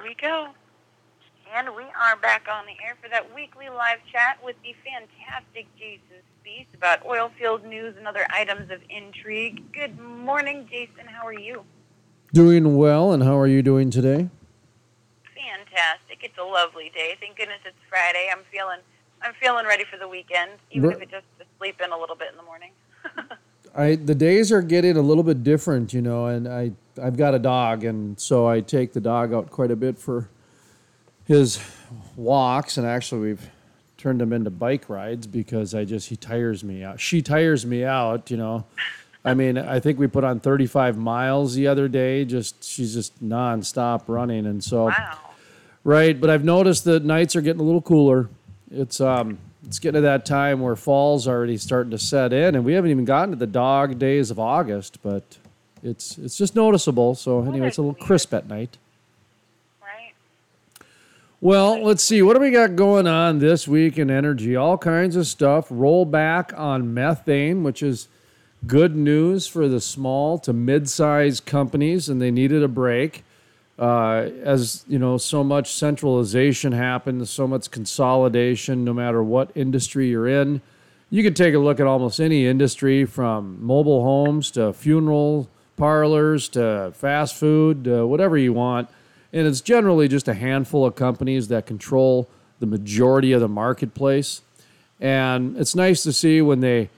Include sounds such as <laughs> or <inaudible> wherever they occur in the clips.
Here we go. And we are back on the air for that weekly live chat with the fantastic Jason Spiess about oil field news and other items of intrigue. Good morning, Jason. How are you? Doing well, and how are you doing today? Fantastic. It's a lovely day. Thank goodness it's Friday. I'm feeling I'm feeling ready for the weekend, even if it's just to sleep in a little bit in the morning. <laughs> I the days are getting a little bit different, you know, and I I've got a dog, and so I take the dog out quite a bit for his walks, and actually we've turned him into bike rides because I just he tires me out. She tires me out, you know. I mean, I think we put on 35 miles the other day. Just she's just nonstop running, and so wow. right. But I've noticed that nights are getting a little cooler. It's um it's getting to that time where fall's already starting to set in, and we haven't even gotten to the dog days of August, but it's it's just noticeable. So anyway, it's a little crisp at night. Right. Well, let's see. What do we got going on this week in energy? All kinds of stuff. Roll back on methane, which is good news for the small to mid-sized companies, and they needed a break. Uh, as you know, so much centralization happens, so much consolidation, no matter what industry you're in. You can take a look at almost any industry from mobile homes to funeral parlors to fast food, uh, whatever you want. And it's generally just a handful of companies that control the majority of the marketplace. And it's nice to see when they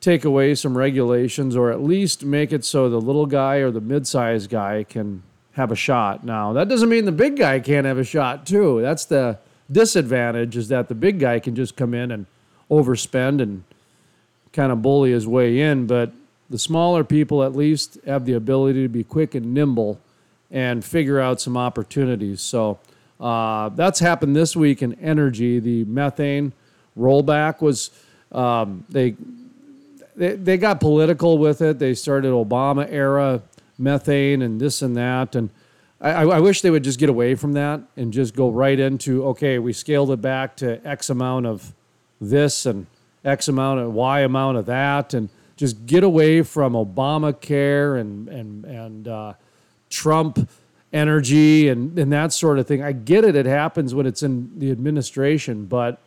take away some regulations or at least make it so the little guy or the mid sized guy can have a shot. Now, that doesn't mean the big guy can't have a shot too. That's the disadvantage is that the big guy can just come in and overspend and kind of bully his way in, but the smaller people at least have the ability to be quick and nimble and figure out some opportunities. So uh, that's happened this week in energy. The methane rollback was um, they, they they got political with it. They started Obama era methane and this and that. And I, I, wish they would just get away from that and just go right into okay, we scaled it back to X amount of this and X amount of Y amount of that, and just get away from Obamacare and and and uh, Trump energy and, and that sort of thing. I get it; it happens when it's in the administration, but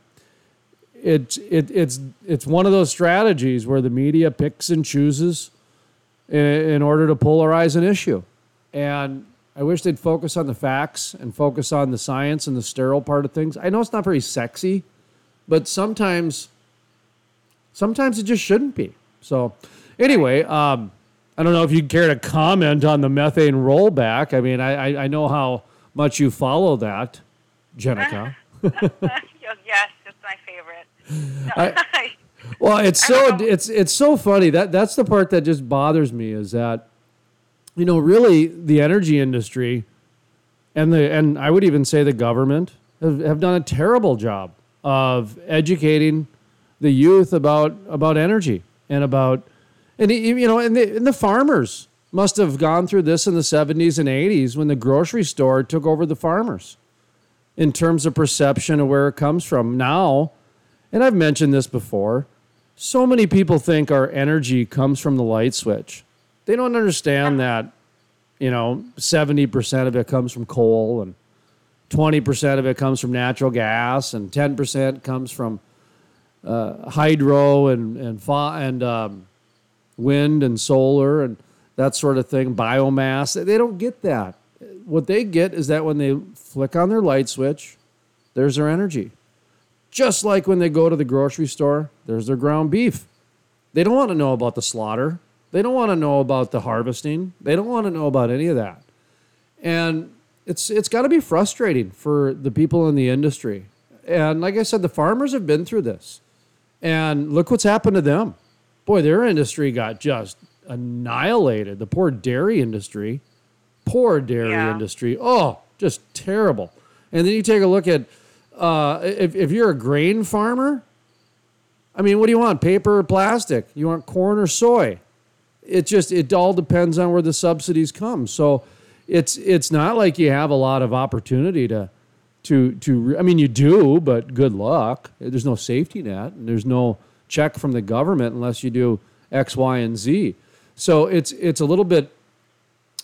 it, it it's it's one of those strategies where the media picks and chooses in, in order to polarize an issue. And I wish they'd focus on the facts and focus on the science and the sterile part of things. I know it's not very sexy, but sometimes sometimes it just shouldn't be. So anyway, um, I don't know if you care to comment on the methane rollback. I mean, I, I, I know how much you follow that, Genneca. <laughs> yes, it's my favorite. <laughs> No, I, well, <laughs> it's so it's it's so funny that that's the part that just bothers me is that you know really the energy industry and the and I would even say the government have, have done a terrible job of educating the youth about about energy and about and you know and the, and the farmers must have gone through this in the 70s and 80s when the grocery store took over the farmers in terms of perception of where it comes from now and I've mentioned this before. So many people think our energy comes from the light switch. They don't understand that, you know, 70% of it comes from coal and 20% of it comes from natural gas and 10% comes from uh, hydro and, and, and um, wind and solar and that sort of thing, biomass. They don't get that. What they get is that when they flick on their light switch, there's their energy. Just like when they go to the grocery store, there's their ground beef. They don't want to know about the slaughter. They don't want to know about the harvesting. They don't want to know about any of that. And it's it's got to be frustrating for the people in the industry. And like I said, the farmers have been through this. And look what's happened to them. Boy, their industry got just annihilated. The poor dairy industry. Poor dairy yeah. industry. Oh, just terrible. And then you take a look at uh, if, if you're a grain farmer, I mean, what do you want? Paper or plastic? You want corn or soy? It just it all depends on where the subsidies come. So it's it's not like you have a lot of opportunity to to to I mean you do, but good luck. There's no safety net and there's no check from the government unless you do X, Y, and Z. So it's it's a little bit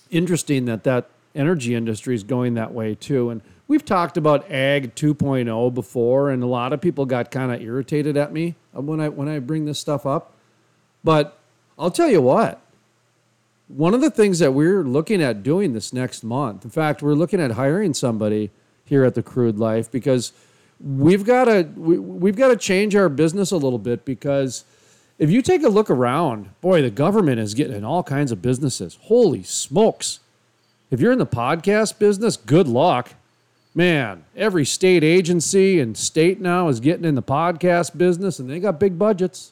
interesting that that energy industry is going that way too. And we've talked about ag 2.0 before, and a lot of people got kind of irritated at me when I when I bring this stuff up. But I'll tell you what. One of the things that we're looking at doing this next month, in fact, we're looking at hiring somebody here at the Crude Life because we've got to we, we've got to change our business a little bit because if you take a look around, boy, the government is getting in all kinds of businesses. Holy smokes. If you're in the podcast business, good luck. Man, every state agency and state now is getting in the podcast business and they got big budgets.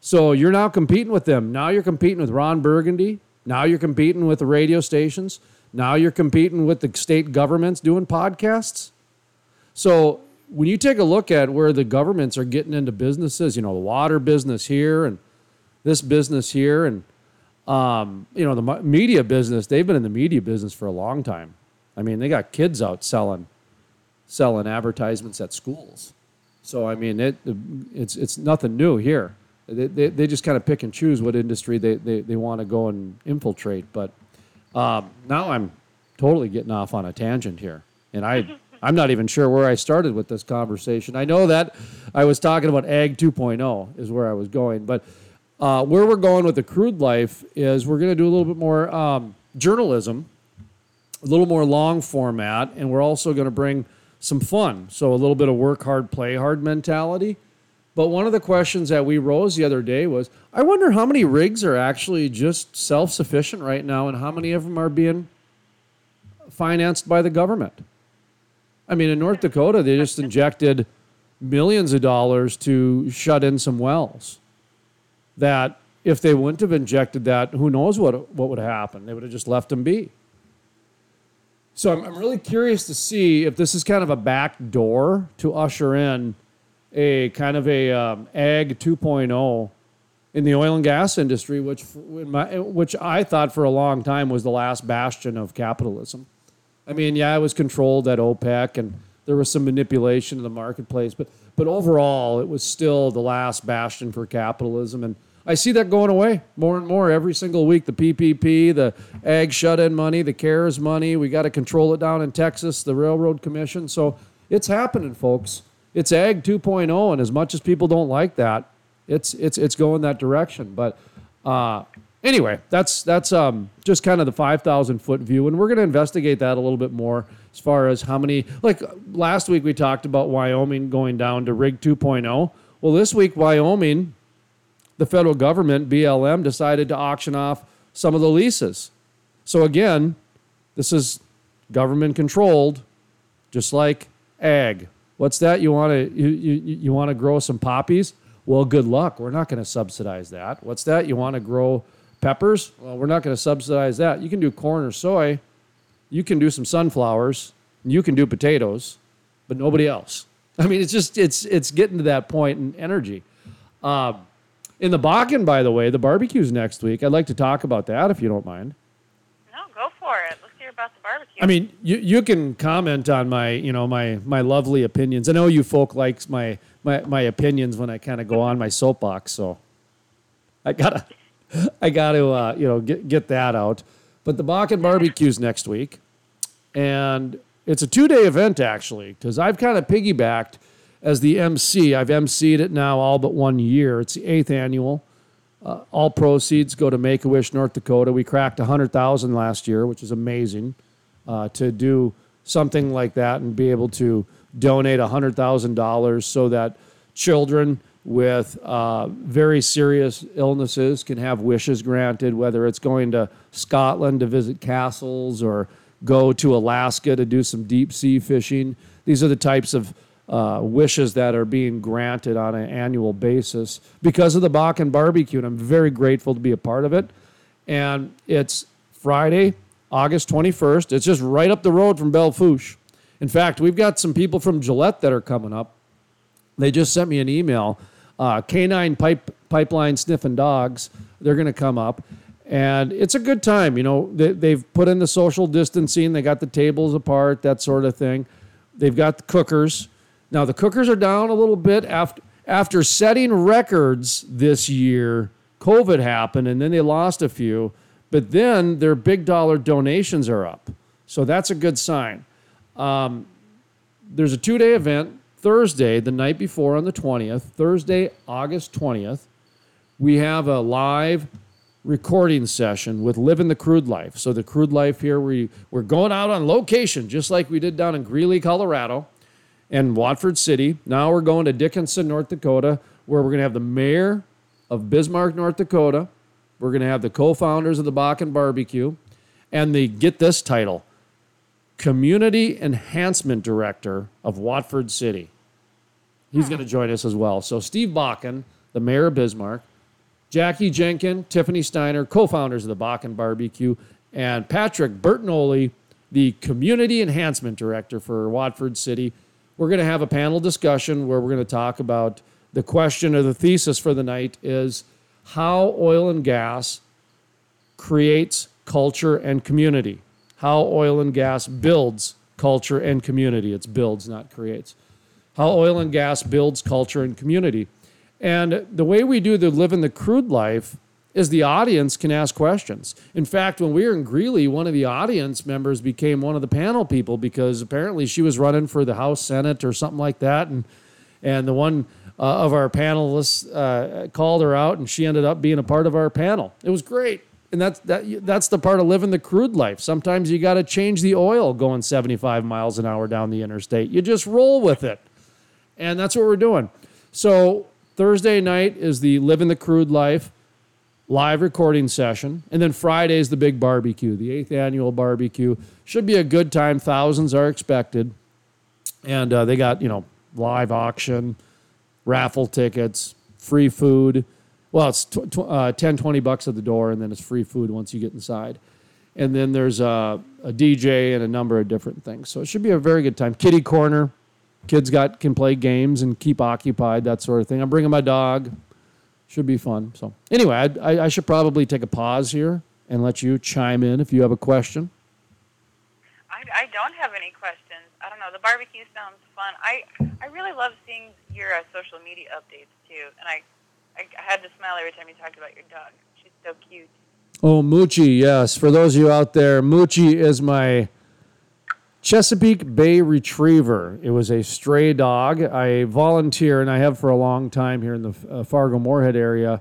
So you're now competing with them. Now you're competing with Ron Burgundy. Now you're competing with the radio stations. Now you're competing with the state governments doing podcasts. So when you take a look at where the governments are getting into businesses, you know, the water business here and this business here, and um, you know, the media business, they've been in the media business for a long time. I mean, they got kids out selling selling advertisements at schools. So I mean, it it's it's nothing new here. They, they, they just kind of pick and choose what industry they, they, they want to go and infiltrate. But um, now I'm totally getting off on a tangent here. And I <laughs> I'm not even sure where I started with this conversation. I know that I was talking about Ag 2.0 is where I was going, but uh, where we're going with the crude life is we're going to do a little bit more um, journalism, a little more long format, and we're also going to bring some fun. So a little bit of work hard, play hard mentality. But one of the questions that we rose the other day was I wonder how many rigs are actually just self sufficient right now and how many of them are being financed by the government. I mean, in North Dakota, they just injected millions of dollars to shut in some wells. That if they wouldn't have injected that, who knows what what would have happened? They would have just left them be. So I'm, I'm really curious to see if this is kind of a back door to usher in a kind of a um, ag 2.0 in the oil and gas industry, which which I thought for a long time was the last bastion of capitalism. I mean, yeah, it was controlled at OPEC and there was some manipulation in the marketplace, but but overall, it was still the last bastion for capitalism. And I see that going away more and more every single week. The PPP, the ag shut-in money, the CARES money. We got to control it down in Texas, the Railroad Commission. So it's happening, folks. It's ag 2.0, and as much as people don't like that, it's it's it's going that direction. But uh, anyway, that's that's um, just kind of the 5,000 foot view, and we're going to investigate that a little bit more as far as how many. Like last week, we talked about Wyoming going down to rig 2.0. Well, this week, Wyoming, the federal government, BLM, decided to auction off some of the leases. So again, this is government controlled, just like ag. What's that? You want to you, you, you want to grow some poppies? Well, good luck. We're not going to subsidize that. What's that? You want to grow Peppers, well, we're not going to subsidize that. You can do corn or soy. You can do some sunflowers. You can do potatoes, but nobody else. <laughs> I mean, it's just it's it's getting to that point in energy. Um, in the Bakken, by the way, the barbecue's next week. I'd like to talk about that if you don't mind. No, go for it. Let's about the barbecue. I mean, you you can comment on my you know my my lovely opinions. I know you folk likes my my my opinions when I kind of go on my soapbox, so I gotta <laughs> I got to, uh, you know, get, get that out. But the Bakken barbecue's next week. And it's a two day event, actually, because I've kind of piggybacked as the MC. I've MC'd it now all but one year. It's the eighth annual. Uh, all proceeds go to Make a Wish North Dakota. We cracked 100000 last year, which is amazing uh, to do something like that and be able to donate $100,000 so that children with uh, very serious illnesses can have wishes granted, whether it's going to Scotland to visit castles or go to Alaska to do some deep sea fishing. These are the types of uh, wishes that are being granted on an annual basis because of the Bakken barbecue. And I'm very grateful to be a part of it. And it's Friday, August 21st. It's just right up the road from Belle. In fact, we've got some people from Gillette that are coming up. They just sent me an email uh, canine pipe pipeline sniffing dogs. They're going to come up, and it's a good time. You know, they, they've put in the social distancing. They got the tables apart, that sort of thing. They've got the cookers. Now the cookers are down a little bit after after setting records this year. COVID happened, and then they lost a few. But then their big dollar donations are up. So that's a good sign. Um, there's a two day event Thursday, the night before on the 20th, Thursday, August 20th. We have a live recording session with Living the Crude Life. So, the Crude Life here, we, we're going out on location, just like we did down in Greeley, Colorado, and Watford City. Now we're going to Dickinson, North Dakota, where we're going to have the mayor of Bismarck, North Dakota. We're going to have the co founders of the Bakken Barbecue and the, get this title, Community Enhancement Director of Watford City. He's going to join us as well. So, Steve Bakken, the mayor of Bismarck, Jackie Jenkin, Tiffany Steiner, co founders of the Bakken Barbecue, and Patrick Bertinoli, the Community Enhancement Director for Watford City. We're going to have a panel discussion where we're going to talk about the question or the thesis for the night is how oil and gas creates culture and community. How oil and gas builds culture and community. It's builds, not creates. How oil and gas builds culture and community. And the way we do the live in the crude life is the audience can ask questions. In fact, when we were in Greeley, one of the audience members became one of the panel people because apparently she was running for the House Senate or something like that. And and the one uh, of our panelists uh, called her out, and she ended up being a part of our panel. It was great, and that's that. That's the part of living the crude life. Sometimes you got to change the oil going 75 miles an hour down the interstate. You just roll with it, and that's what we're doing. So Thursday night is the living the crude life live recording session, and then Friday is the big barbecue, the eighth annual barbecue. Should be a good time. Thousands are expected, and uh, they got you know live auction raffle tickets, free food. Well, it's tw- tw- uh, 10, 20 bucks at the door, and then it's free food once you get inside. And then there's a, a DJ and a number of different things. So it should be a very good time. Kitty corner, kids got can play games and keep occupied, that sort of thing. I'm bringing my dog. Should be fun. So anyway, I, I, I should probably take a pause here and let you chime in if you have a question. I, I don't have any questions. I don't know. The barbecue sounds fun. I I really love seeing your uh, social media updates too, and I, I I had to smile every time you talked about your dog. She's so cute. Oh, Moochie, yes. For those of you out there, Moochie is my Chesapeake Bay Retriever. It was a stray dog. I volunteer, and I have for a long time here in the uh, Fargo Moorhead area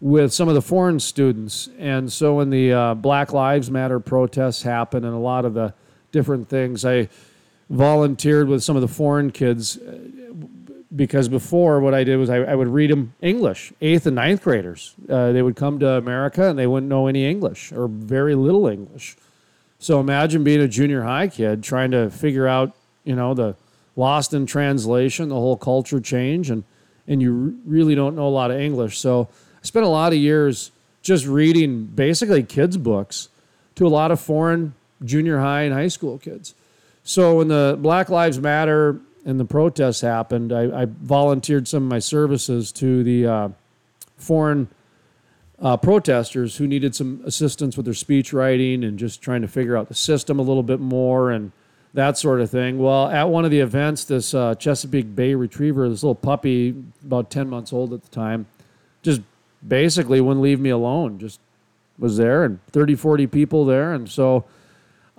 with some of the foreign students. And so when the uh, Black Lives Matter protests happened and a lot of the different things, I volunteered with some of the foreign kids uh, because before what I did was I, I would read them English, eighth and ninth graders. Uh, they would come to America and they wouldn't know any English or very little English. So imagine being a junior high kid trying to figure out, you know, the lost in translation, the whole culture change, and and you really don't know a lot of English. So I spent a lot of years just reading basically kids' books to a lot of foreign junior high and high school kids. So when the Black Lives Matter and the protests happened, I, I volunteered some of my services to the uh, foreign uh, protesters who needed some assistance with their speech writing and just trying to figure out the system a little bit more and that sort of thing. Well, at one of the events, this uh, Chesapeake Bay Retriever, this little puppy, about 10 months old at the time, just basically wouldn't leave me alone, just was there and 30, 40 people there. And so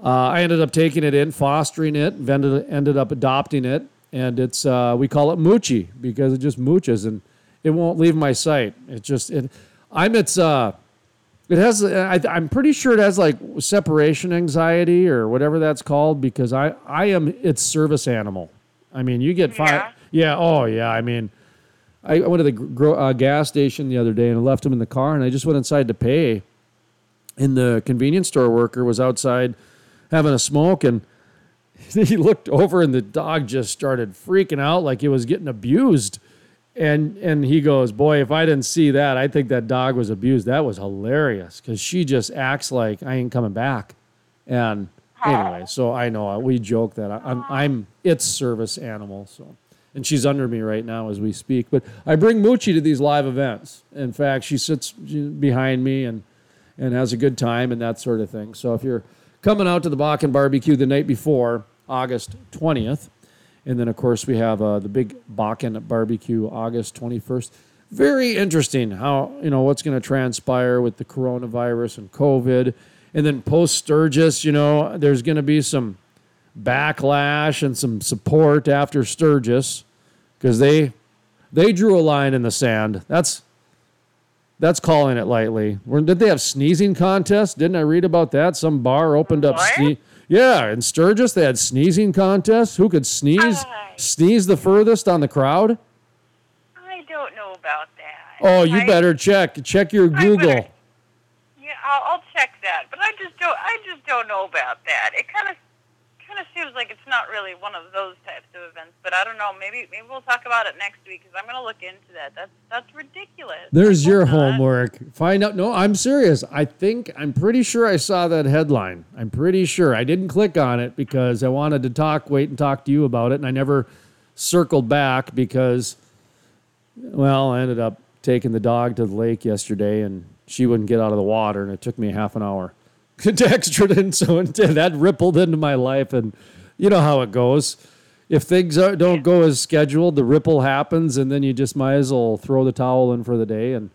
uh, I ended up taking it in, fostering it, ended, ended up adopting it, and it's uh, we call it Moochie because it just mooches and it won't leave my sight. It just it, I'm its uh, it has I, I'm pretty sure it has like separation anxiety or whatever that's called because I I am its service animal. I mean, you get five. Yeah. Yeah. Oh yeah. I mean. I went to the gr- uh, gas station the other day and I left him in the car and I just went inside to pay. And the convenience store worker was outside having a smoke and <laughs> he looked over and the dog just started freaking out like it was getting abused and and he goes boy if i didn't see that i think that dog was abused. That was hilarious because she just acts like i ain't coming back. And anyway so i know we joke that I'm, I'm its service animal so. And she's under me right now as we speak but i bring moochie to these live events. In fact she sits behind me and and has a good time and that sort of thing. So if you're coming out to the Bakken barbecue the night before, August 20th. And then, of course, we have uh, the big Bakken barbecue August 21st. Very interesting how, you know, what's going to transpire with the coronavirus and COVID. And then post Sturgis, you know, there's going to be some backlash and some support after Sturgis because they they drew a line in the sand. That's that's calling it lightly. Did they have sneezing contests? Didn't I read about that? Some bar opened up. Sne- yeah, in Sturgis they had sneezing contests. Who could sneeze sneeze the furthest on the crowd? I don't know about that. Oh, you I, better check check your Google. Better, yeah, I'll, I'll check that. But I just don't. I just don't know about that. It kind of kind of seems like it's not really one of those types of events. But I don't know. Maybe maybe we'll talk about it next week because I'm going to look into that. That's that's ridiculous. There's your homework. Find out. No, I'm serious. I think I'm pretty sure I saw that headline. I'm pretty sure I didn't click on it because I wanted to talk, wait and talk to you about it, and I never circled back because, well, I ended up taking the dog to the lake yesterday and she wouldn't get out of the water, and it took me half an hour. <laughs> Dextrin, so <laughs> that rippled into my life, and you know how it goes. If things are, don't go as scheduled, the ripple happens, and then you just might as well throw the towel in for the day. And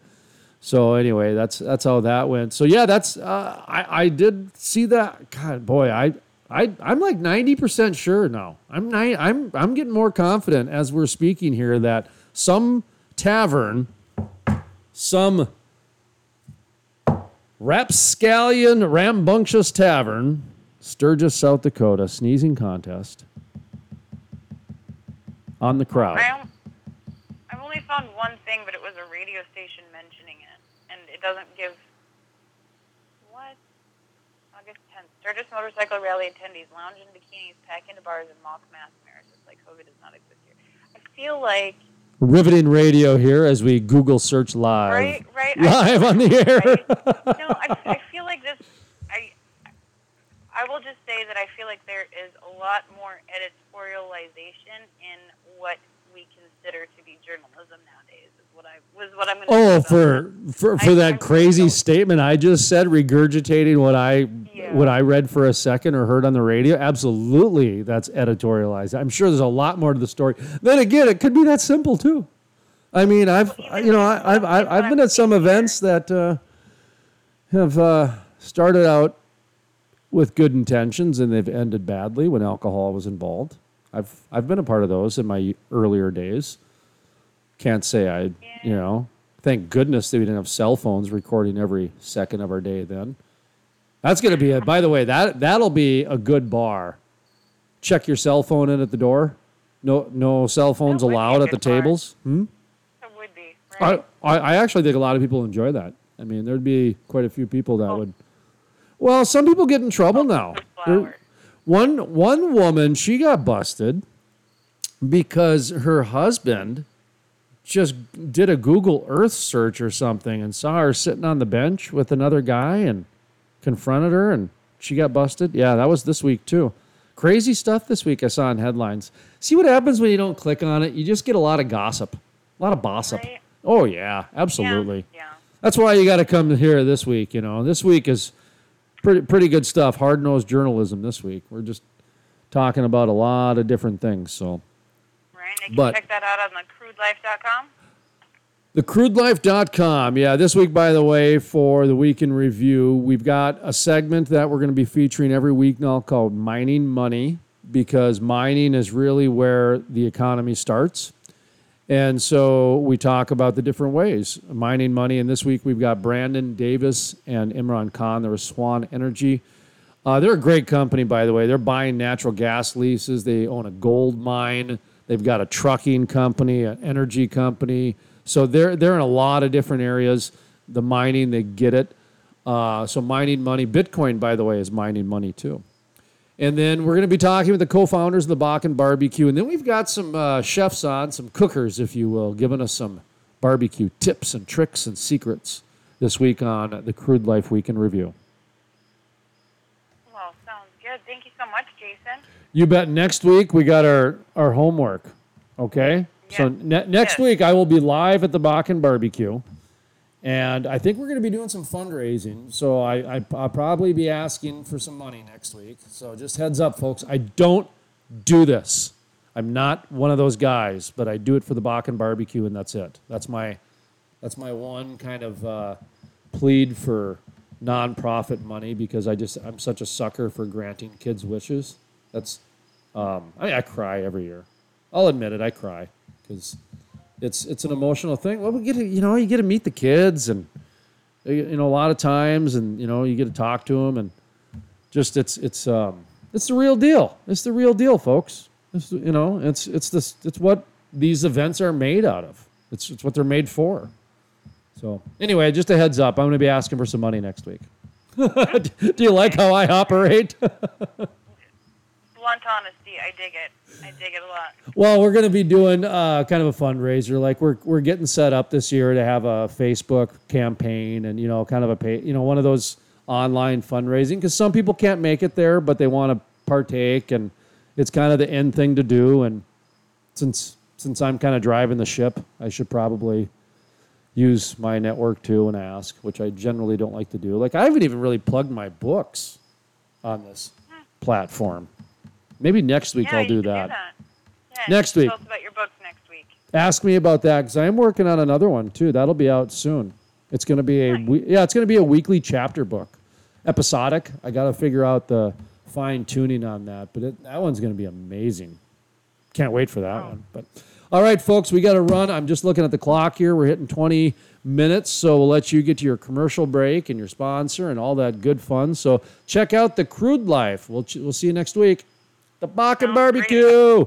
so, anyway, that's that's how that went. So yeah, that's uh, I I did see that. God, boy, I I I'm like ninety percent sure now. I'm ni- I'm I'm getting more confident as we're speaking here that some tavern, some Rapscallion Rambunctious Tavern, Sturgis, South Dakota, sneezing contest on the crowd. I have only found one thing, but it was a radio station mentioning it, and it doesn't give what August 10th. Sturgis Motorcycle Rally attendees lounge in bikinis, pack into bars, and mock mass marriages like COVID does not exist here. I feel like riveting radio here as we Google search live. Right, right. Live I, on the air. Right? <laughs> No, I, I feel like this. I I will just say that I feel like there is a lot more editorialization in what we consider to be journalism nowadays. Is what I was what I'm going to. Oh, for for for I, that crazy statement I just said, regurgitating what I yeah. what I read for a second or heard on the radio. Absolutely, that's editorialized. I'm sure there's a lot more to the story. Then again, it could be that simple too. I mean, I've you know I, have I've I've been at some events that uh, have uh, started out with good intentions and they've ended badly when alcohol was involved. I've I've been a part of those in my earlier days. Can't say I, you know, thank goodness that we didn't have cell phones recording every second of our day then. That's going to be a. By the way, that that'll be a good bar. Check your cell phone in at the door. No no cell phones allowed at the bar. tables. Hmm? It would be. Right? I, I actually think a lot of people enjoy that. I mean, there'd be quite a few people that oh. would. Well, some people get in trouble now. One one woman, she got busted because her husband just did a Google Earth search or something and saw her sitting on the bench with another guy and confronted her and she got busted. Yeah, that was this week too. Crazy stuff this week I saw in headlines. See what happens when you don't click on it? You just get a lot of gossip, a lot of gossip. Right. Oh yeah, absolutely. Yeah. yeah. That's why you got to come here this week. You know, this week is pretty pretty good stuff. Hard nosed journalism this week. We're just talking about a lot of different things. So. Right. And you but, can check that out on thecrudelife.com. Thecrudelife.com. Yeah, this week, by the way, for the week in review, we've got a segment that we're going to be featuring every week now called Mining Money because mining is really where the economy starts. And so we talk about the different ways mining money. And this week we've got Brandon Davis and Imran Khan. They're Swan Energy. Uh, they're a great company, by the way. They're buying natural gas leases. They own a gold mine. They've got a trucking company, an energy company. So they're they're in a lot of different areas. The mining, they get it. Uh, so mining money, Bitcoin, by the way, is mining money too. And then we're going to be talking with the co-founders of the Bakken Barbecue, and then we've got some uh, chefs on, some cookers, if you will, giving us some barbecue tips and tricks and secrets this week on the Crude Life Week in Review. Well, sounds good. Thank you so much, Jason. You bet. Next week we got our our homework. Okay. So ne- next week I will be live at the Bakken Barbecue, and I think we're going to be doing some fundraising. So I, I will probably be asking for some money next week. So just heads up, folks. I don't do this. I'm not one of those guys, but I do it for the Bakken Barbecue, and that's it. That's my that's my one kind of uh, plead for nonprofit money because I just I'm such a sucker for granting kids wishes. That's um, I, I cry every year. I'll admit it. I cry because it's it's an emotional thing. Well, we get to, you know you get to meet the kids and you know a lot of times and you know you get to talk to them and just it's it's um it's the real deal. It's the real deal, folks. It's, you know it's it's this it's what these events are made out of. It's it's what they're made for. So anyway, just a heads up. I'm going to be asking for some money next week. <laughs> Do you like how I operate? <laughs> Blunt honesty, I dig it. I dig it a lot. Well, we're going to be doing uh, kind of a fundraiser. Like we're we're getting set up this year to have a Facebook campaign and you know kind of a pay, you know one of those online fundraising because some people can't make it there, but they want to partake and it's kind of the end thing to do. And since since I'm kind of driving the ship, I should probably use my network too and ask, which I generally don't like to do. Like I haven't even really plugged my books on this platform. Maybe next week yeah, I'll do that. Do that. Yeah, Next week. Tell us about your books next week. Ask me about that because I am working on another one too. That'll be out soon. It's going to be a we- yeah, it's going to be a weekly chapter book, episodic. I got to figure out the fine tuning on that, but it, that one's going to be amazing. Can't wait for that oh. one. But all right, folks, we got to run. I'm just looking at the clock here. We're hitting 20 minutes, so we'll let you get to your commercial break and your sponsor and all that good fun. So check out the Crude Life. We'll ch- we'll see you next week. The Bakken Sounds great. Barbecue. <laughs>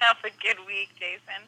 Have a good week, Jason.